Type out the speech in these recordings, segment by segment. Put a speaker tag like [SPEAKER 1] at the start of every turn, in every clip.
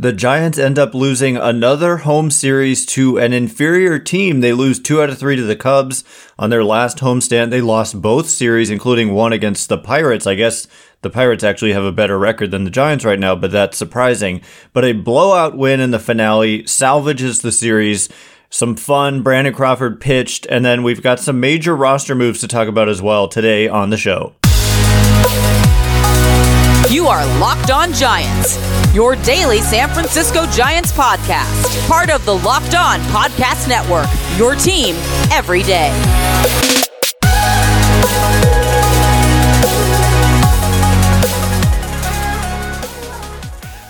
[SPEAKER 1] The Giants end up losing another home series to an inferior team. They lose two out of three to the Cubs on their last homestand. They lost both series, including one against the Pirates. I guess the Pirates actually have a better record than the Giants right now, but that's surprising. But a blowout win in the finale salvages the series. Some fun. Brandon Crawford pitched, and then we've got some major roster moves to talk about as well today on the show.
[SPEAKER 2] You are Locked On Giants, your daily San Francisco Giants podcast, part of the Locked On Podcast Network, your team every day.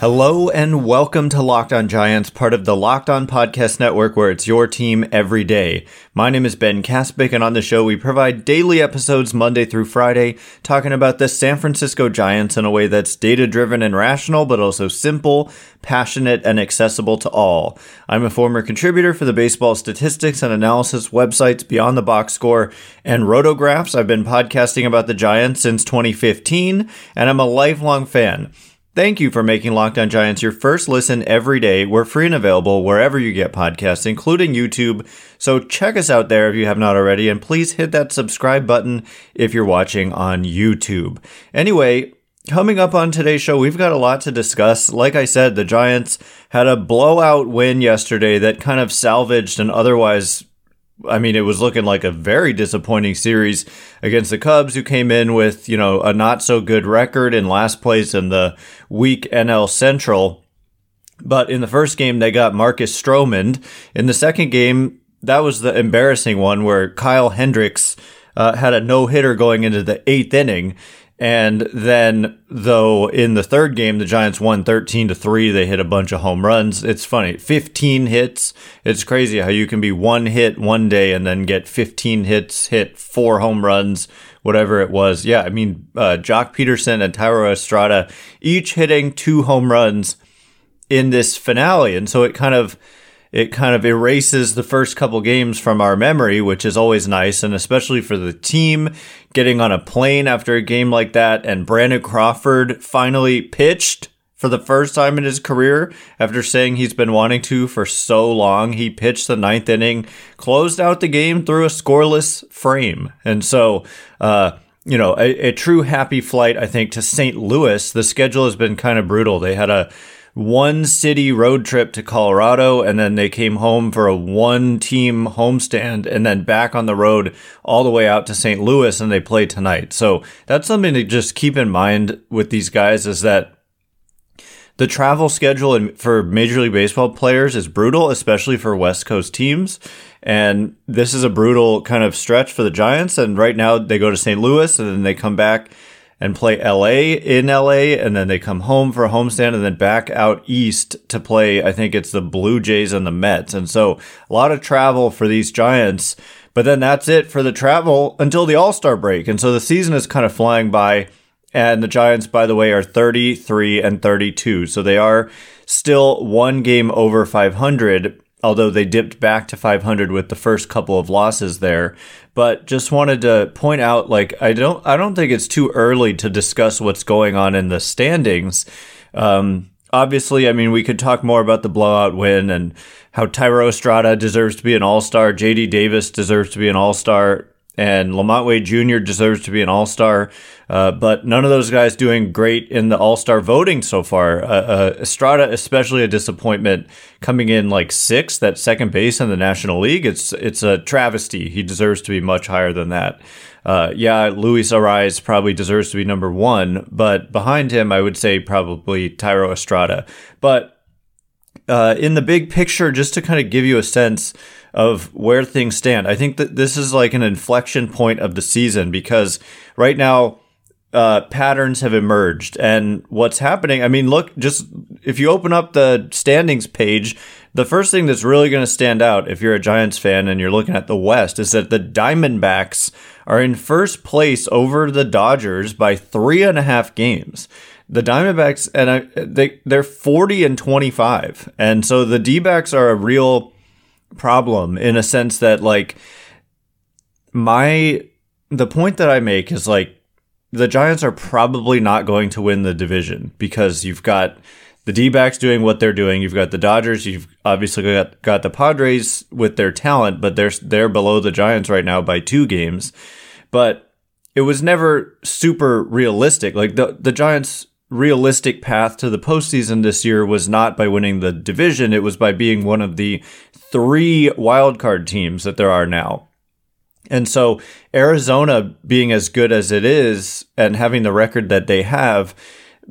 [SPEAKER 1] Hello and welcome to Locked On Giants, part of the Locked On Podcast Network, where it's your team every day. My name is Ben Kaspick, and on the show, we provide daily episodes Monday through Friday, talking about the San Francisco Giants in a way that's data driven and rational, but also simple, passionate, and accessible to all. I'm a former contributor for the baseball statistics and analysis websites Beyond the Box Score and Rotographs. I've been podcasting about the Giants since 2015, and I'm a lifelong fan. Thank you for making Locked On Giants your first listen every day. We're free and available wherever you get podcasts, including YouTube. So check us out there if you have not already, and please hit that subscribe button if you're watching on YouTube. Anyway, Coming up on today's show, we've got a lot to discuss. Like I said, the Giants had a blowout win yesterday that kind of salvaged an otherwise I mean, it was looking like a very disappointing series against the Cubs, who came in with, you know, a not so good record in last place in the weak NL Central. But in the first game, they got Marcus Stroman. In the second game, that was the embarrassing one where Kyle Hendricks uh, had a no hitter going into the eighth inning. And then, though, in the third game, the Giants won 13 to 3. They hit a bunch of home runs. It's funny. 15 hits. It's crazy how you can be one hit one day and then get 15 hits, hit four home runs, whatever it was. Yeah, I mean, uh, Joc Pederson and Thairo Estrada each hitting two home runs in this finale. And so it kind of it kind of erases the first couple games from our memory, which is always nice. And especially for the team getting on a plane after a game like that. And Brandon Crawford finally pitched for the first time in his career after saying he's been wanting to for so long. He pitched the ninth inning, closed out the game through a scoreless frame. And so, uh, you know, a, a true happy flight, I think, to St. Louis. The schedule has been kind of brutal. They had a one city road trip to Colorado and then they came home for a one team homestand and then back on the road all the way out to St. Louis and they play tonight. So that's something to just keep in mind with these guys is that the travel schedule for Major League Baseball players is brutal, especially for West Coast teams. And this is a brutal kind of stretch for the Giants. And right now they go to St. Louis and then they come back and play LA in LA, and then they come home for a homestand and then back out east to play, I think it's the Blue Jays and the Mets. And so a lot of travel for these Giants, but then that's it for the travel until the All Star break. And so the season is kind of flying by. And the Giants, by the way, are 33 and 32. So they are still one game over 500 although they dipped back to 500 with the first couple of losses there. But just wanted to point out, like, I don't, I don't think it's too early to discuss what's going on in the standings. Um, obviously, I mean, we could talk more about the blowout win and how Thairo Estrada deserves to be an All Star, JD Davis deserves to be an All Star and LaMonte Wade Jr. deserves to be an All Star, uh, but none of those guys doing great in the All Star voting so far. Uh, uh, Estrada, especially a disappointment, coming in like sixth at second base in the National League. It's it's a travesty. He deserves to be much higher than that. Uh, yeah, Luis Arraez probably deserves to be number one, but behind him, I would say probably Thairo Estrada. But uh, in the big picture, just to kind of give you a sense of where things stand. I think that this is like an inflection point of the season because right now uh, patterns have emerged and what's happening. I mean, look, just if you open up the standings page, the first thing that's really going to stand out if you're a Giants fan and you're looking at the West is that the Diamondbacks are in first place over the Dodgers by three and a half games the Diamondbacks and I, they they're 40 and 25. And so the D-backs are a real problem in a sense that like my the point that I make is like the Giants are probably not going to win the division because you've got the D backs doing what they're doing. You've got the Dodgers. You've obviously got got the Padres with their talent, but they're they're below the Giants right now by two games. But it was never super realistic. Like the the Giants' realistic path to the postseason this year was not by winning the division. It was by being one of the three wildcard teams that there are now. And so Arizona being as good as it is and having the record that they have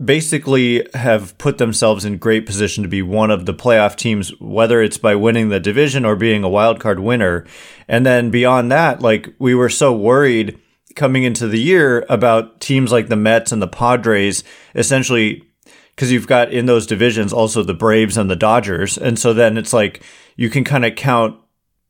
[SPEAKER 1] basically have put themselves in great position to be one of the playoff teams, whether it's by winning the division or being a wild card winner. And then beyond that, like we were so worried coming into the year about teams like the Mets and the Padres essentially because you've got in those divisions also the Braves and the Dodgers. And so then it's like you can kind of count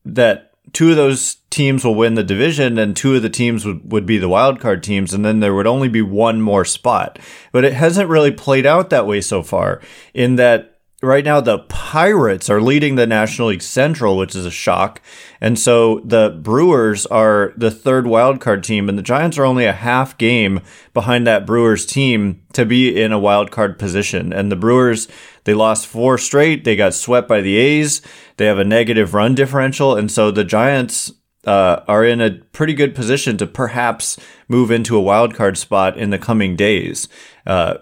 [SPEAKER 1] that two of those teams will win the division and two of the teams would, would be the wild card teams and then there would only be one more spot but it hasn't really played out that way so far in that right now the Pirates are leading the National League Central, which is a shock. And so the Brewers are the third wildcard team, and the Giants are only a half game behind that Brewers team to be in a wildcard position. And the Brewers, they lost four straight. They got swept by the A's. They have a negative run differential. And so the Giants uh, are in a pretty good position to perhaps move into a wildcard spot in the coming days. Uh,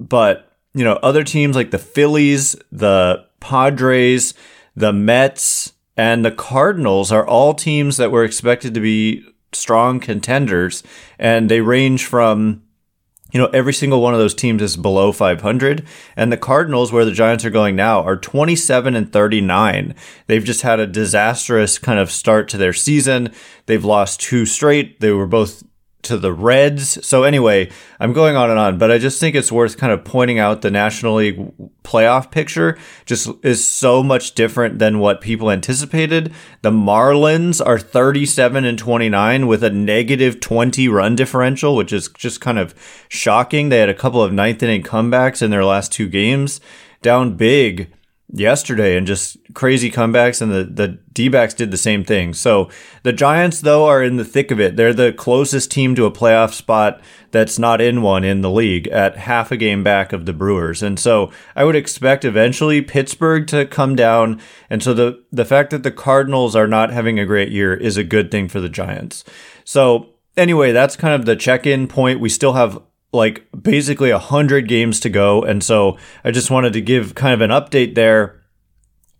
[SPEAKER 1] but you know, other teams like the Phillies, the Padres, the Mets, and the Cardinals are all teams that were expected to be strong contenders. And they range from, you know, every single one of those teams is below 500. And the Cardinals, where the Giants are going now, are 27 and 39. They've just had a disastrous kind of start to their season. They've lost two straight. They were both to the Reds. So anyway, I'm going on and on, but I just think it's worth kind of pointing out the National League playoff picture just is so much different than what people anticipated. The Marlins are 37 and 29 with a negative 20 run differential, which is just kind of shocking. They had a couple of ninth inning comebacks in their last two games, down big yesterday and just crazy comebacks and the, the D-backs did the same thing. So the Giants though are in the thick of it. They're the closest team to a playoff spot that's not in one in the league at half a game back of the Brewers. And so I would expect eventually Pittsburgh to come down. And so the, the fact that the Cardinals are not having a great year is a good thing for the Giants. So anyway, that's kind of the check-in point. We still have like basically a hundred games to go. And so I just wanted to give kind of an update there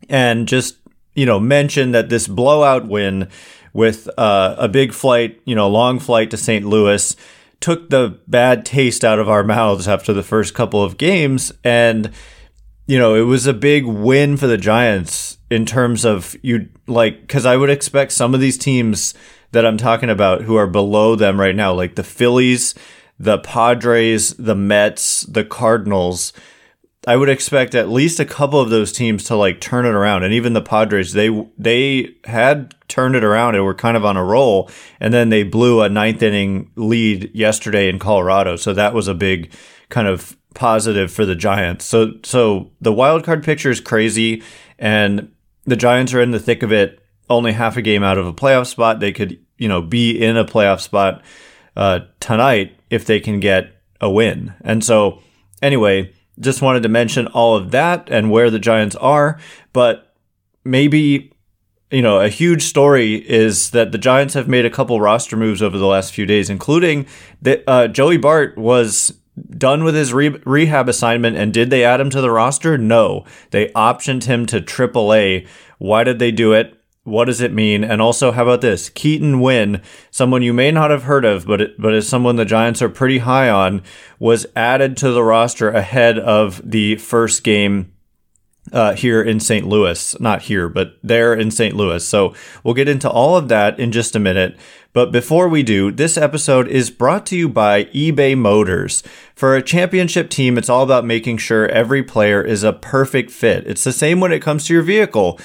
[SPEAKER 1] and just, you know, mention that this blowout win with uh, a big flight, you know, long flight to St. Louis took the bad taste out of our mouths after the first couple of games. And, you know, it was a big win for the Giants in terms of you like, cause I would expect some of these teams that I'm talking about who are below them right now, like the Phillies, the Padres, the Mets, the Cardinals, I would expect at least a couple of those teams to like turn it around. And even the Padres, they they had turned it around and were kind of on a roll, and then they blew a ninth inning lead yesterday in Colorado. So that was a big kind of positive for the Giants. So so the wild card picture is crazy, and the Giants are in the thick of it. Only half a game out of a playoff spot. They could you know be in a playoff spot uh, tonight if they can get a win. And so, anyway, just wanted to mention all of that and where the Giants are. But maybe, you know, a huge story is that the Giants have made a couple roster moves over the last few days, including that uh, Joey Bart was done with his re- rehab assignment and did they add him to the roster? No. They optioned him to AAA. Why did they do it? What does it mean? And also, how about this? Keaton Winn, someone you may not have heard of, but it, but is someone the Giants are pretty high on, was added to the roster ahead of the first game uh, here in St. Louis. Not here, but there in St. Louis. So we'll get into all of that in just a minute. But before we do, this episode is brought to you by eBay Motors. For a championship team, it's all about making sure every player is a perfect fit. It's the same when it comes to your vehicle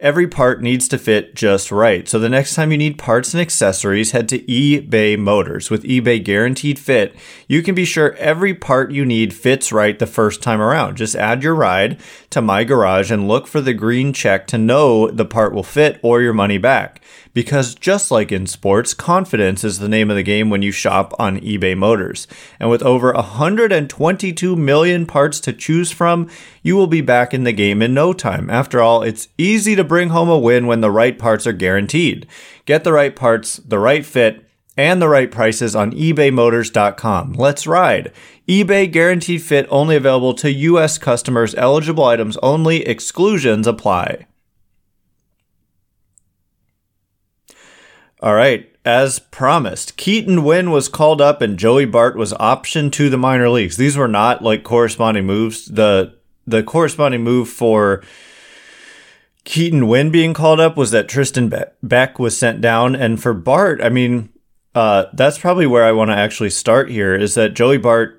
[SPEAKER 1] every part needs to fit just right. So the next time you need parts and accessories, head to eBay Motors. With eBay Guaranteed Fit, you can be sure every part you need fits right the first time around. Just add your ride to My Garage and look for the green check to know the part will fit or your money back. Because just like in sports, confidence is the name of the game when you shop on eBay Motors. And with over 122 million parts to choose from, you will be back in the game in no time. After all, it's easy to bring home a win when the right parts are guaranteed. Get the right parts, the right fit, and the right prices on ebaymotors.com. Let's ride. eBay guaranteed fit only available to US customers. Eligible items only. Exclusions apply. All right. As promised, Keaton Winn was called up and Joey Bart was optioned to the minor leagues. These were not like corresponding moves. The the corresponding move for Keaton Winn being called up was that Tristan Beck was sent down. And for Bart, I mean, uh, that's probably where I want to actually start here is that Joey Bart,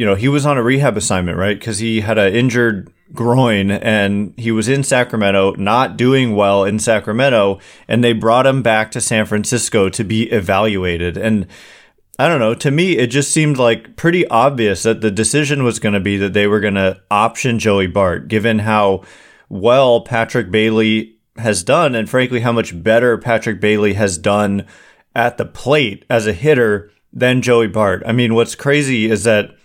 [SPEAKER 1] you know, he was on a rehab assignment, right? Because he had an injured groin and he was in Sacramento, not doing well in Sacramento, and they brought him back to San Francisco to be evaluated. And I don't know, to me, it just seemed like pretty obvious that the decision was going to be that they were going to option Joey Bart, given how well Patrick Bailey has done, and frankly, how much better Patrick Bailey has done at the plate as a hitter than Joey Bart. I mean, what's crazy is that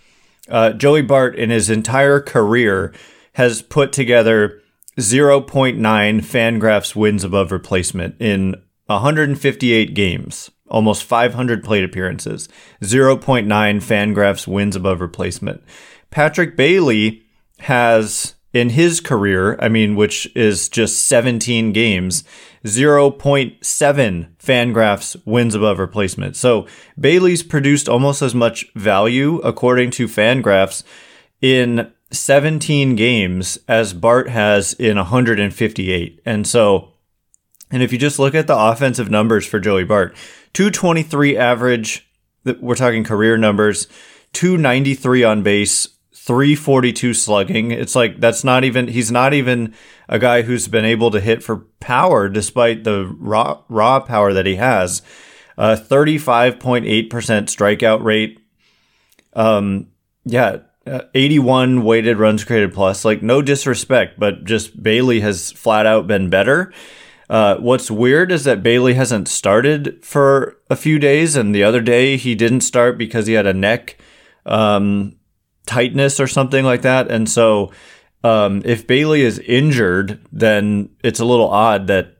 [SPEAKER 1] uh, Joey Bart, in his entire career, has put together 0.9 Fangraphs wins above replacement in 158 games, almost 500 plate appearances. 0.9 Fangraphs wins above replacement. Patrick Bailey has in his career, I mean, which is just 17 games, 0.7 Fangraphs wins above replacement. So Bailey's produced almost as much value, according to Fangraphs, in 17 games as Bart has in 158. And so, and if you just look at the offensive numbers for Joey Bart, 223 average, we're talking career numbers, 293 on base, 342 slugging. It's like that's not even he's not even a guy who's been able to hit for power despite the raw raw power that he has. Uh 35.8% strikeout rate. Um yeah, uh, 81 weighted runs created plus. Like, no disrespect, but just Bailey has flat out been better. Uh, what's weird is that Bailey hasn't started for a few days, and the other day he didn't start because he had a neck um, tightness or something like that. And so, um, if Bailey is injured, then it's a little odd that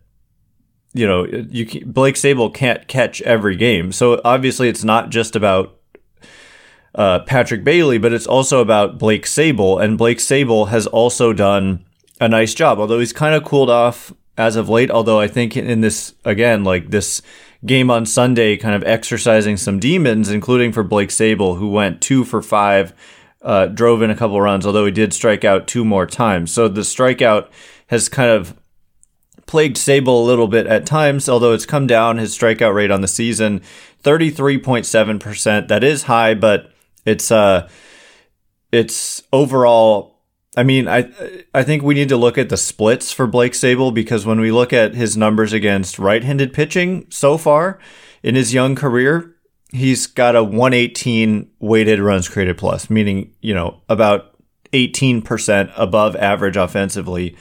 [SPEAKER 1] you know you Blake Sabol can't catch every game. So obviously, it's not just about uh, Patrick Bailey, but it's also about Blake Sabol, and Blake Sabol has also done a nice job, although he's kind of cooled off as of late. Although I think in this again, like this game on Sunday, kind of exercising some demons, including for Blake Sabol, who went two for five, uh, drove in a couple runs, although he did strike out two more times. So the strikeout has kind of plagued Sabol a little bit at times, although it's come down his strikeout rate on the season, 33.7%. That is high, but it's uh, it's overall. I mean, I I think we need to look at the splits for Blake Sabol because when we look at his numbers against right-handed pitching so far in his young career, he's got a 118 weighted runs created plus, meaning you know about 18% above average offensively.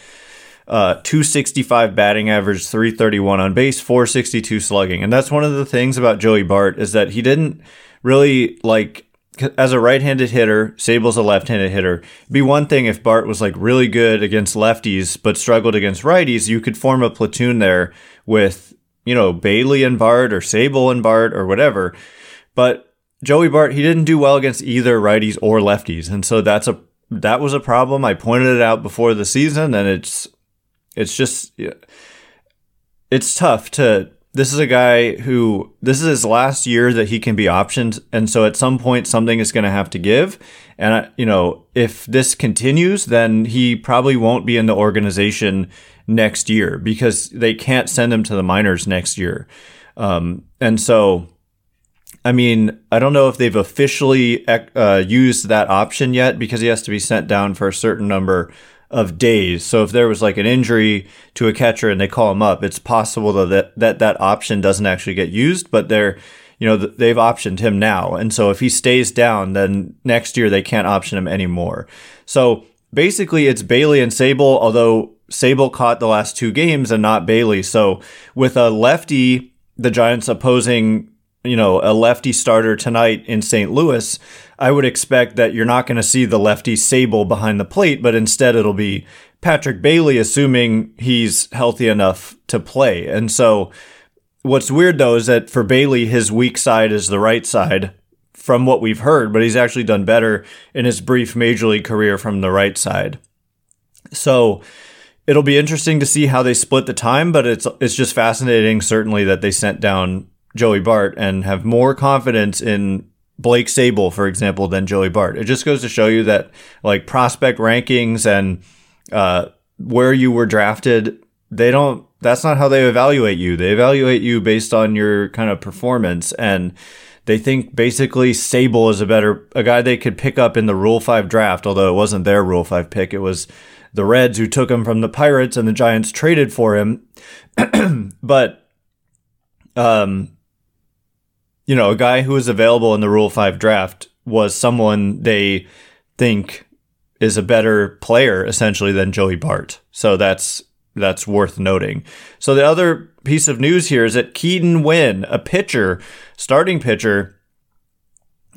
[SPEAKER 1] Uh, 265 batting average, 331 on base, 462 slugging. And that's one of the things about Joey Bart is that he didn't really like as a right-handed hitter, Sabol's a left-handed hitter. It'd be one thing if Bart was like really good against lefties but struggled against righties. You could form a platoon there with you know Bailey and Bart or Sabol and Bart or whatever. But Joey Bart, he didn't do well against either righties or lefties, and so that's a that was a problem. I pointed it out before the season, and it's it's just it's tough to this is a guy who this is his last year that he can be optioned. And so at some point something is going to have to give. And you know if this continues then he probably won't be in the organization next year because they can't send him to the minors next year. Um, and so i mean i don't know if they've officially uh, used that option yet because he has to be sent down for a certain number of days. So if there was like an injury to a catcher and they call him up, it's possible that that, that option doesn't actually get used, but they're, you know, they've optioned him now. And so if he stays down, then next year they can't option him anymore. So basically it's Bailey and Sabol, although Sabol caught the last two games and not Bailey. So with a lefty, the Giants opposing, you know, a lefty starter tonight in St. Louis, I would expect that you're not going to see the lefty Sabol behind the plate, but instead it'll be Patrick Bailey, assuming he's healthy enough to play. And so what's weird though is that for Bailey, his weak side is the right side from what we've heard, but he's actually done better in his brief major league career from the right side. So it'll be interesting to see how they split the time, but it's it's just fascinating certainly that they sent down Joey Bart and have more confidence in Blake Sabol, for example, than Joey Bart. It just goes to show you that like prospect rankings and uh, where you were drafted, they don't that's not how they evaluate you. They evaluate you based on your kind of performance and they think basically Sabol is a better a guy they could pick up in the Rule 5 draft, although it wasn't their Rule 5 pick. It was the Reds who took him from the Pirates and the Giants traded for him. but um you know, a guy who was available in the Rule 5 draft was someone they think is a better player essentially than Joey Bart. So that's that's worth noting. So the other piece of news here is that Keaton Winn, a pitcher, starting pitcher,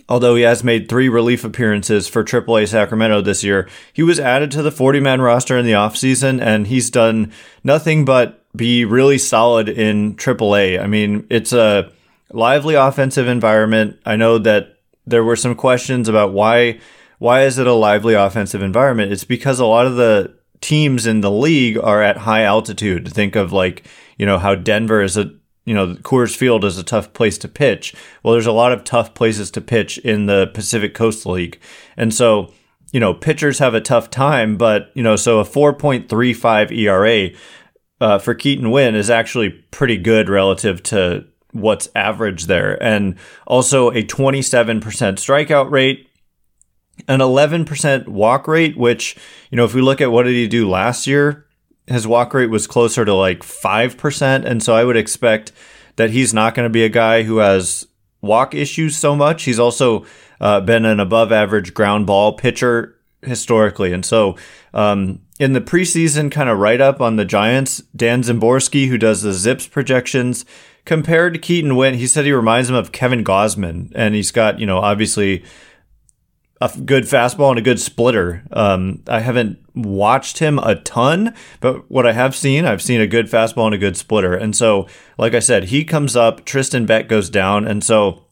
[SPEAKER 1] although he has made three relief appearances for AAA Sacramento this year, he was added to the 40 man roster in the offseason and he's done nothing but be really solid in AAA. I mean, it's a lively offensive environment. I know that there were some questions about why why is it a lively offensive environment? It's because a lot of the teams in the league are at high altitude. Think of like, you know, how Denver is a, you know, Coors Field is a tough place to pitch. Well, there's a lot of tough places to pitch in the Pacific Coast League. And so, you know, pitchers have a tough time, but, you know, so a 4.35 ERA uh, for Keaton Winn is actually pretty good relative to what's average there. And also a 27% strikeout rate an 11% walk rate, which, you know, if we look at what did he do last year, his walk rate was closer to like 5%. And so I would expect that he's not going to be a guy who has walk issues so much. He's also uh, been an above average ground ball pitcher historically. And so, um, in the preseason kind of write up on the Giants, Dan Szymborski, who does the Zips projections, compared to Keaton Winn, he said he reminds him of Kevin Gausman, And he's got, you know, obviously a good fastball and a good splitter. Um, I haven't watched him a ton, but what I have seen, I've seen a good fastball and a good splitter. And so, like I said, he comes up, Tristan Beck goes down. And so,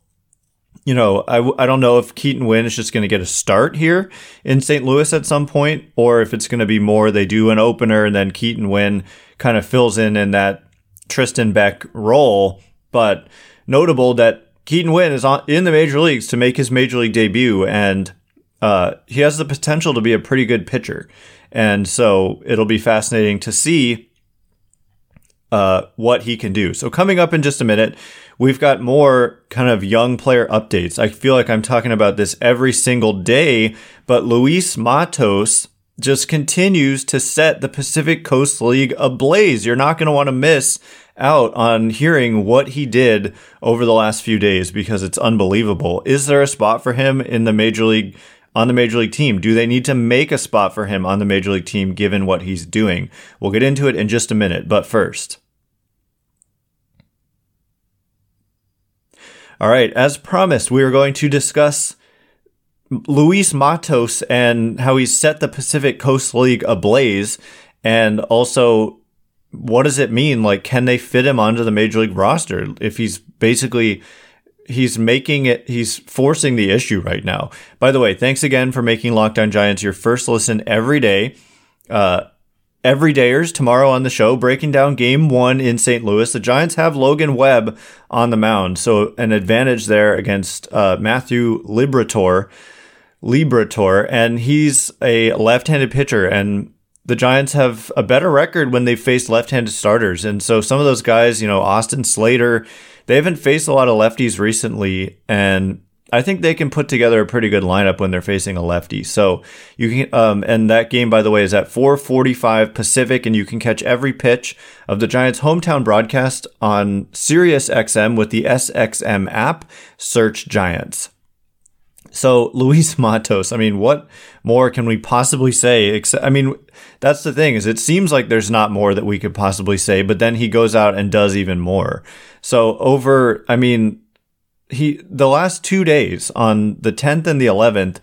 [SPEAKER 1] you know, I, I don't know if Keaton Winn is just going to get a start here in St. Louis at some point, or if it's going to be more they do an opener and then Keaton Winn kind of fills in in that Tristan Beck role. But notable that Keaton Winn is on, in the major leagues to make his major league debut, and uh, he has the potential to be a pretty good pitcher. And so it'll be fascinating to see uh, what he can do. So coming up in just a minute, we've got more kind of young player updates. I feel like I'm talking about this every single day, but Luis Matos just continues to set the Pacific Coast League ablaze. You're not going to want to miss out on hearing what he did over the last few days because it's unbelievable. Is there a spot for him in the major league on the major league team? Do they need to make a spot for him on the major league team given what he's doing? We'll get into it in just a minute, but first. All right, as promised, we are going to discuss Luis Matos and how he set the Pacific Coast League ablaze and also what does it mean? Like, can they fit him onto the major league roster if he's basically he's making it he's forcing the issue right now. By the way, thanks again for making Locked On Giants your first listen every day. Uh everydayers tomorrow on the show breaking down game 1 in St. Louis. The Giants have Logan Webb on the mound, so an advantage there against uh, Matthew Liberatore. Liberatore and he's a left-handed pitcher and the Giants have a better record when they face left-handed starters. And so some of those guys, you know, Austin Slater, they haven't faced a lot of lefties recently and I think they can put together a pretty good lineup when they're facing a lefty. So you can, um, and that game, by the way, is at 4:45 Pacific, and you can catch every pitch of the Giants' hometown broadcast on Sirius XM with the SXM app. Search Giants. So Luis Matos, I mean, what more can we possibly say? Except, I mean, that's the thing is it seems like there's not more that we could possibly say, but then he goes out and does even more. So over, I mean, he, the last two days on the 10th and the 11th,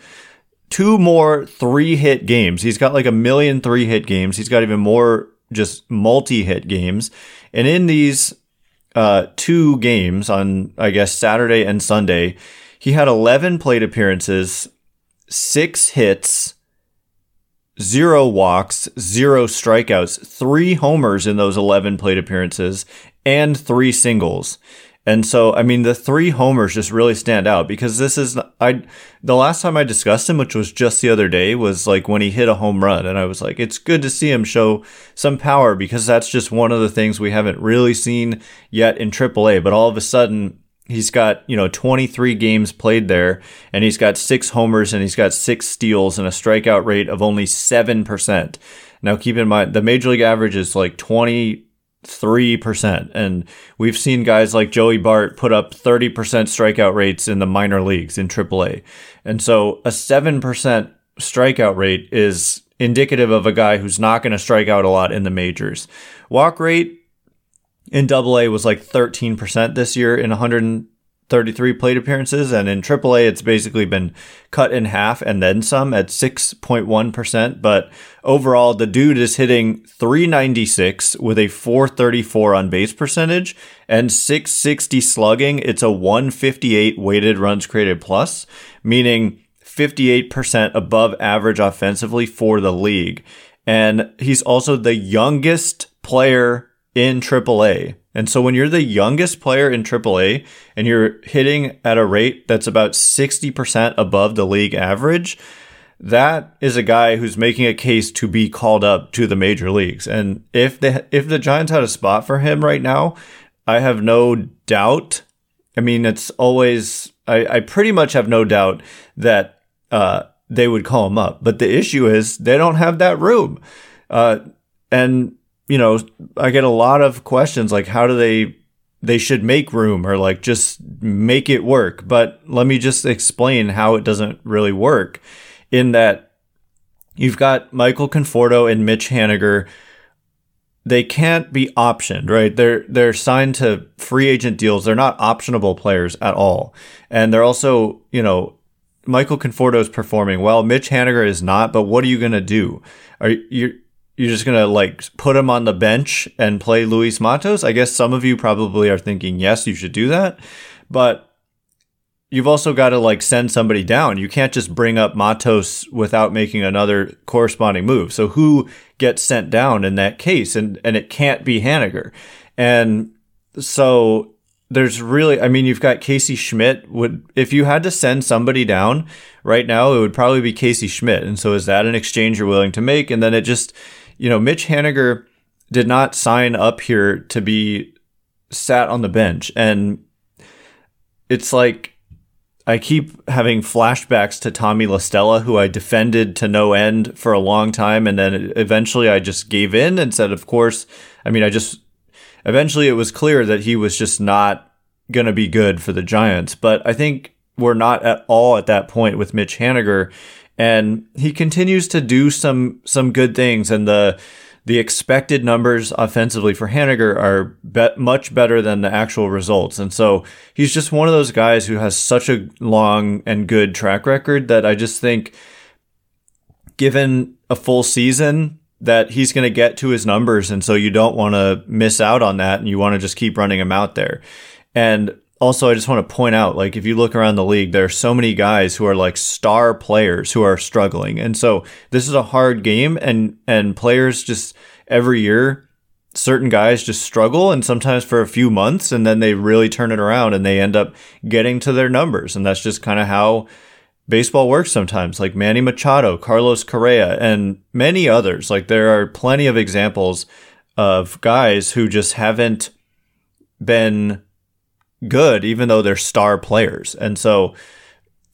[SPEAKER 1] two more three hit games. He's got like a million three hit games. He's got even more just multi hit games. And in these, uh, two games on, I guess, Saturday and Sunday, he had 11 plate appearances, six hits, zero walks, zero strikeouts, three homers in those 11 plate appearances, and three singles. And so, I mean, the three homers just really stand out because this is, I, the last time I discussed him, which was just the other day, was like when he hit a home run. And I was like, it's good to see him show some power because that's just one of the things we haven't really seen yet in AAA. But all of a sudden, He's got, you know, 23 games played there, and he's got six homers and he's got six steals and a strikeout rate of only 7%. Now, keep in mind, the major league average is like 23%. And we've seen guys like Joey Bart put up 30% strikeout rates in the minor leagues in AAA. And so a 7% strikeout rate is indicative of a guy who's not going to strike out a lot in the majors. Walk rate, in double A was like 13% this year in 133 plate appearances. And in triple A, it's basically been cut in half and then some at 6.1%. But overall, the dude is hitting 396 with a 434 on base percentage and 660 slugging. It's a 158 weighted runs created plus, meaning 58% above average offensively for the league. And he's also the youngest player in AAA. And so when you're the youngest player in AAA and you're hitting at a rate that's about 60% above the league average, that is a guy who's making a case to be called up to the major leagues. And if the if the Giants had a spot for him right now, I have no doubt. I mean, it's always I, I pretty much have no doubt that uh, they would call him up. But the issue is they don't have that room. Uh, and you know, I get a lot of questions like how do they they should make room or like just make it work. But let me just explain how it doesn't really work in that you've got Michael Conforto and Mitch Haniger. They can't be optioned, right? They're they're signed to free agent deals. They're not optionable players at all. And they're also, you know, Michael Conforto is performing well. Mitch Haniger is not, but what are you going to do? Are you you're just gonna like put him on the bench and play Luis Matos? I guess some of you probably are thinking, yes, you should do that. But you've also got to like send somebody down. You can't just bring up Matos without making another corresponding move. So who gets sent down in that case? And and it can't be Haniger. And so there's really I mean you've got Casey Schmitt would if you had to send somebody down right now it would probably be Casey Schmitt. And so is that an exchange you're willing to make? And then it just you know, Mitch Haniger did not sign up here to be sat on the bench. And it's like I keep having flashbacks to Tommy La Stella, who I defended to no end for a long time. And then eventually I just gave in and said, of course, I mean, I just eventually it was clear that he was just not going to be good for the Giants. But I think we're not at all at that point with Mitch Haniger and he continues to do some some good things and the the expected numbers offensively for Haniger are be- much better than the actual results. And so he's just one of those guys who has such a long and good track record that I just think given a full season that he's going to get to his numbers. And so you don't want to miss out on that and you want to just keep running him out there. And also, I just want to point out, like, if you look around the league, there are so many guys who are like star players who are struggling. And so this is a hard game and, and players just every year, certain guys just struggle and sometimes for a few months and then they really turn it around and they end up getting to their numbers. And that's just kind of how baseball works sometimes, like Manny Machado, Carlos Correa, and many others. Like, there are plenty of examples of guys who just haven't been good, even though they're star players. And so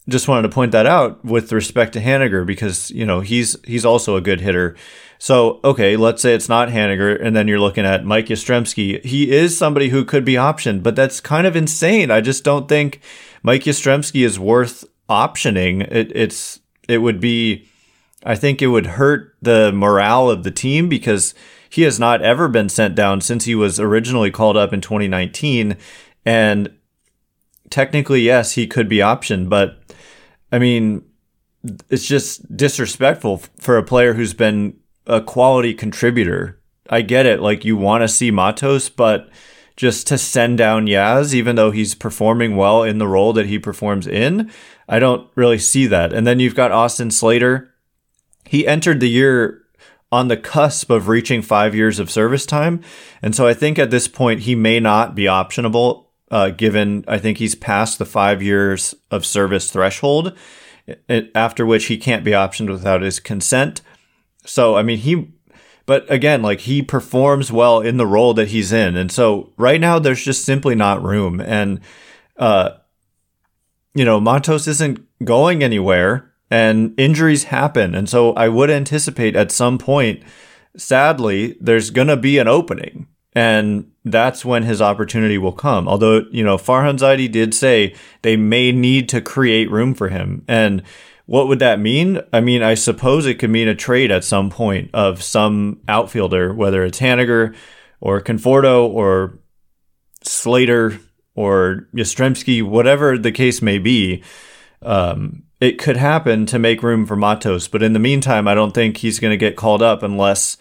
[SPEAKER 1] just wanted to point that out with respect to Haniger because, you know, he's he's also a good hitter. So, okay, let's say it's not Haniger, and then you're looking at Mike Yastrzemski. He is somebody who could be optioned, but that's kind of insane. I just don't think Mike Yastrzemski is worth optioning. It, it's it would be, I think it would hurt the morale of the team because he has not ever been sent down since he was originally called up in 2019, and technically, yes, he could be optioned, but I mean, it's just disrespectful for a player who's been a quality contributor. I get it, like you want to see Matos, but just to send down Yaz, even though he's performing well in the role that he performs in, I don't really see that. And then you've got Austin Slater. He entered the year on the cusp of reaching five years of service time. And so I think at this point, he may not be optionable, uh, given I think he's past the five years of service threshold after which he can't be optioned without his consent. So, I mean, he, but again, like he performs well in the role that he's in. And so right now there's just simply not room. And, uh, you know, Matos isn't going anywhere and injuries happen. And so I would anticipate at some point, sadly, there's going to be an opening. And that's when his opportunity will come. Although, you know, Farhan Zaidi did say they may need to create room for him. And what would that mean? I mean, I suppose it could mean a trade at some point of some outfielder, whether it's Haniger or Conforto or Slater or Yastrzemski, whatever the case may be. Um, it could happen to make room for Matos. But in the meantime, I don't think he's going to get called up unless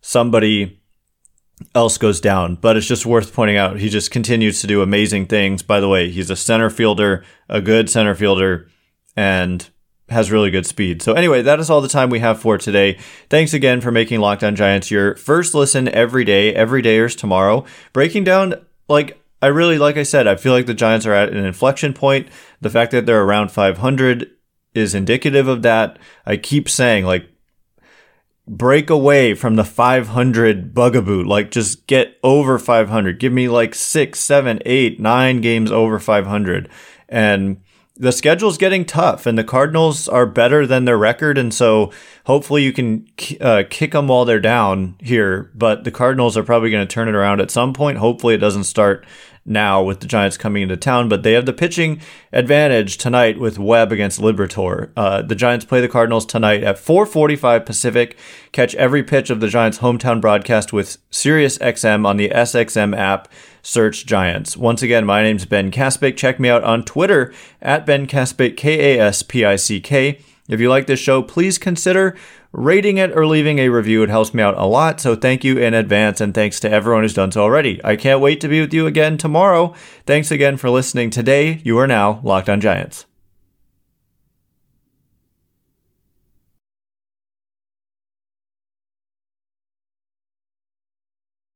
[SPEAKER 1] somebody else goes down. But it's just worth pointing out he just continues to do amazing things. By the way, he's a center fielder, a good center fielder, and has really good speed. So anyway, that is all the time we have for today. Thanks again for making Locked On Giants your first listen every day. Every day dayers tomorrow. Breaking down like I really like I said, I feel like the Giants are at an inflection point. The fact that they're around 500 is indicative of that. I keep saying like break away from the 500 bugaboo. Like, just get over 500. Give me like six, seven, eight, nine games over 500. And the schedule's getting tough, and the Cardinals are better than their record. And so hopefully you can uh, kick them while they're down here. But the Cardinals are probably going to turn it around at some point. Hopefully it doesn't start now with the Giants coming into town, but they have the pitching advantage tonight with Webb against Liberatore. Uh, the Giants play the Cardinals tonight at 4:45 Pacific. Catch every pitch of the Giants' hometown broadcast with SiriusXM on the SXM app. Search Giants. Once again, my name's Ben Kaspick. Check me out on Twitter at Ben Kaspick, K A S P I C K. If you like this show, please consider rating it or leaving a review. It helps me out a lot. So thank you in advance and thanks to everyone who's done so already. I can't wait to be with you again tomorrow. Thanks again for listening today. You are now Locked on Giants.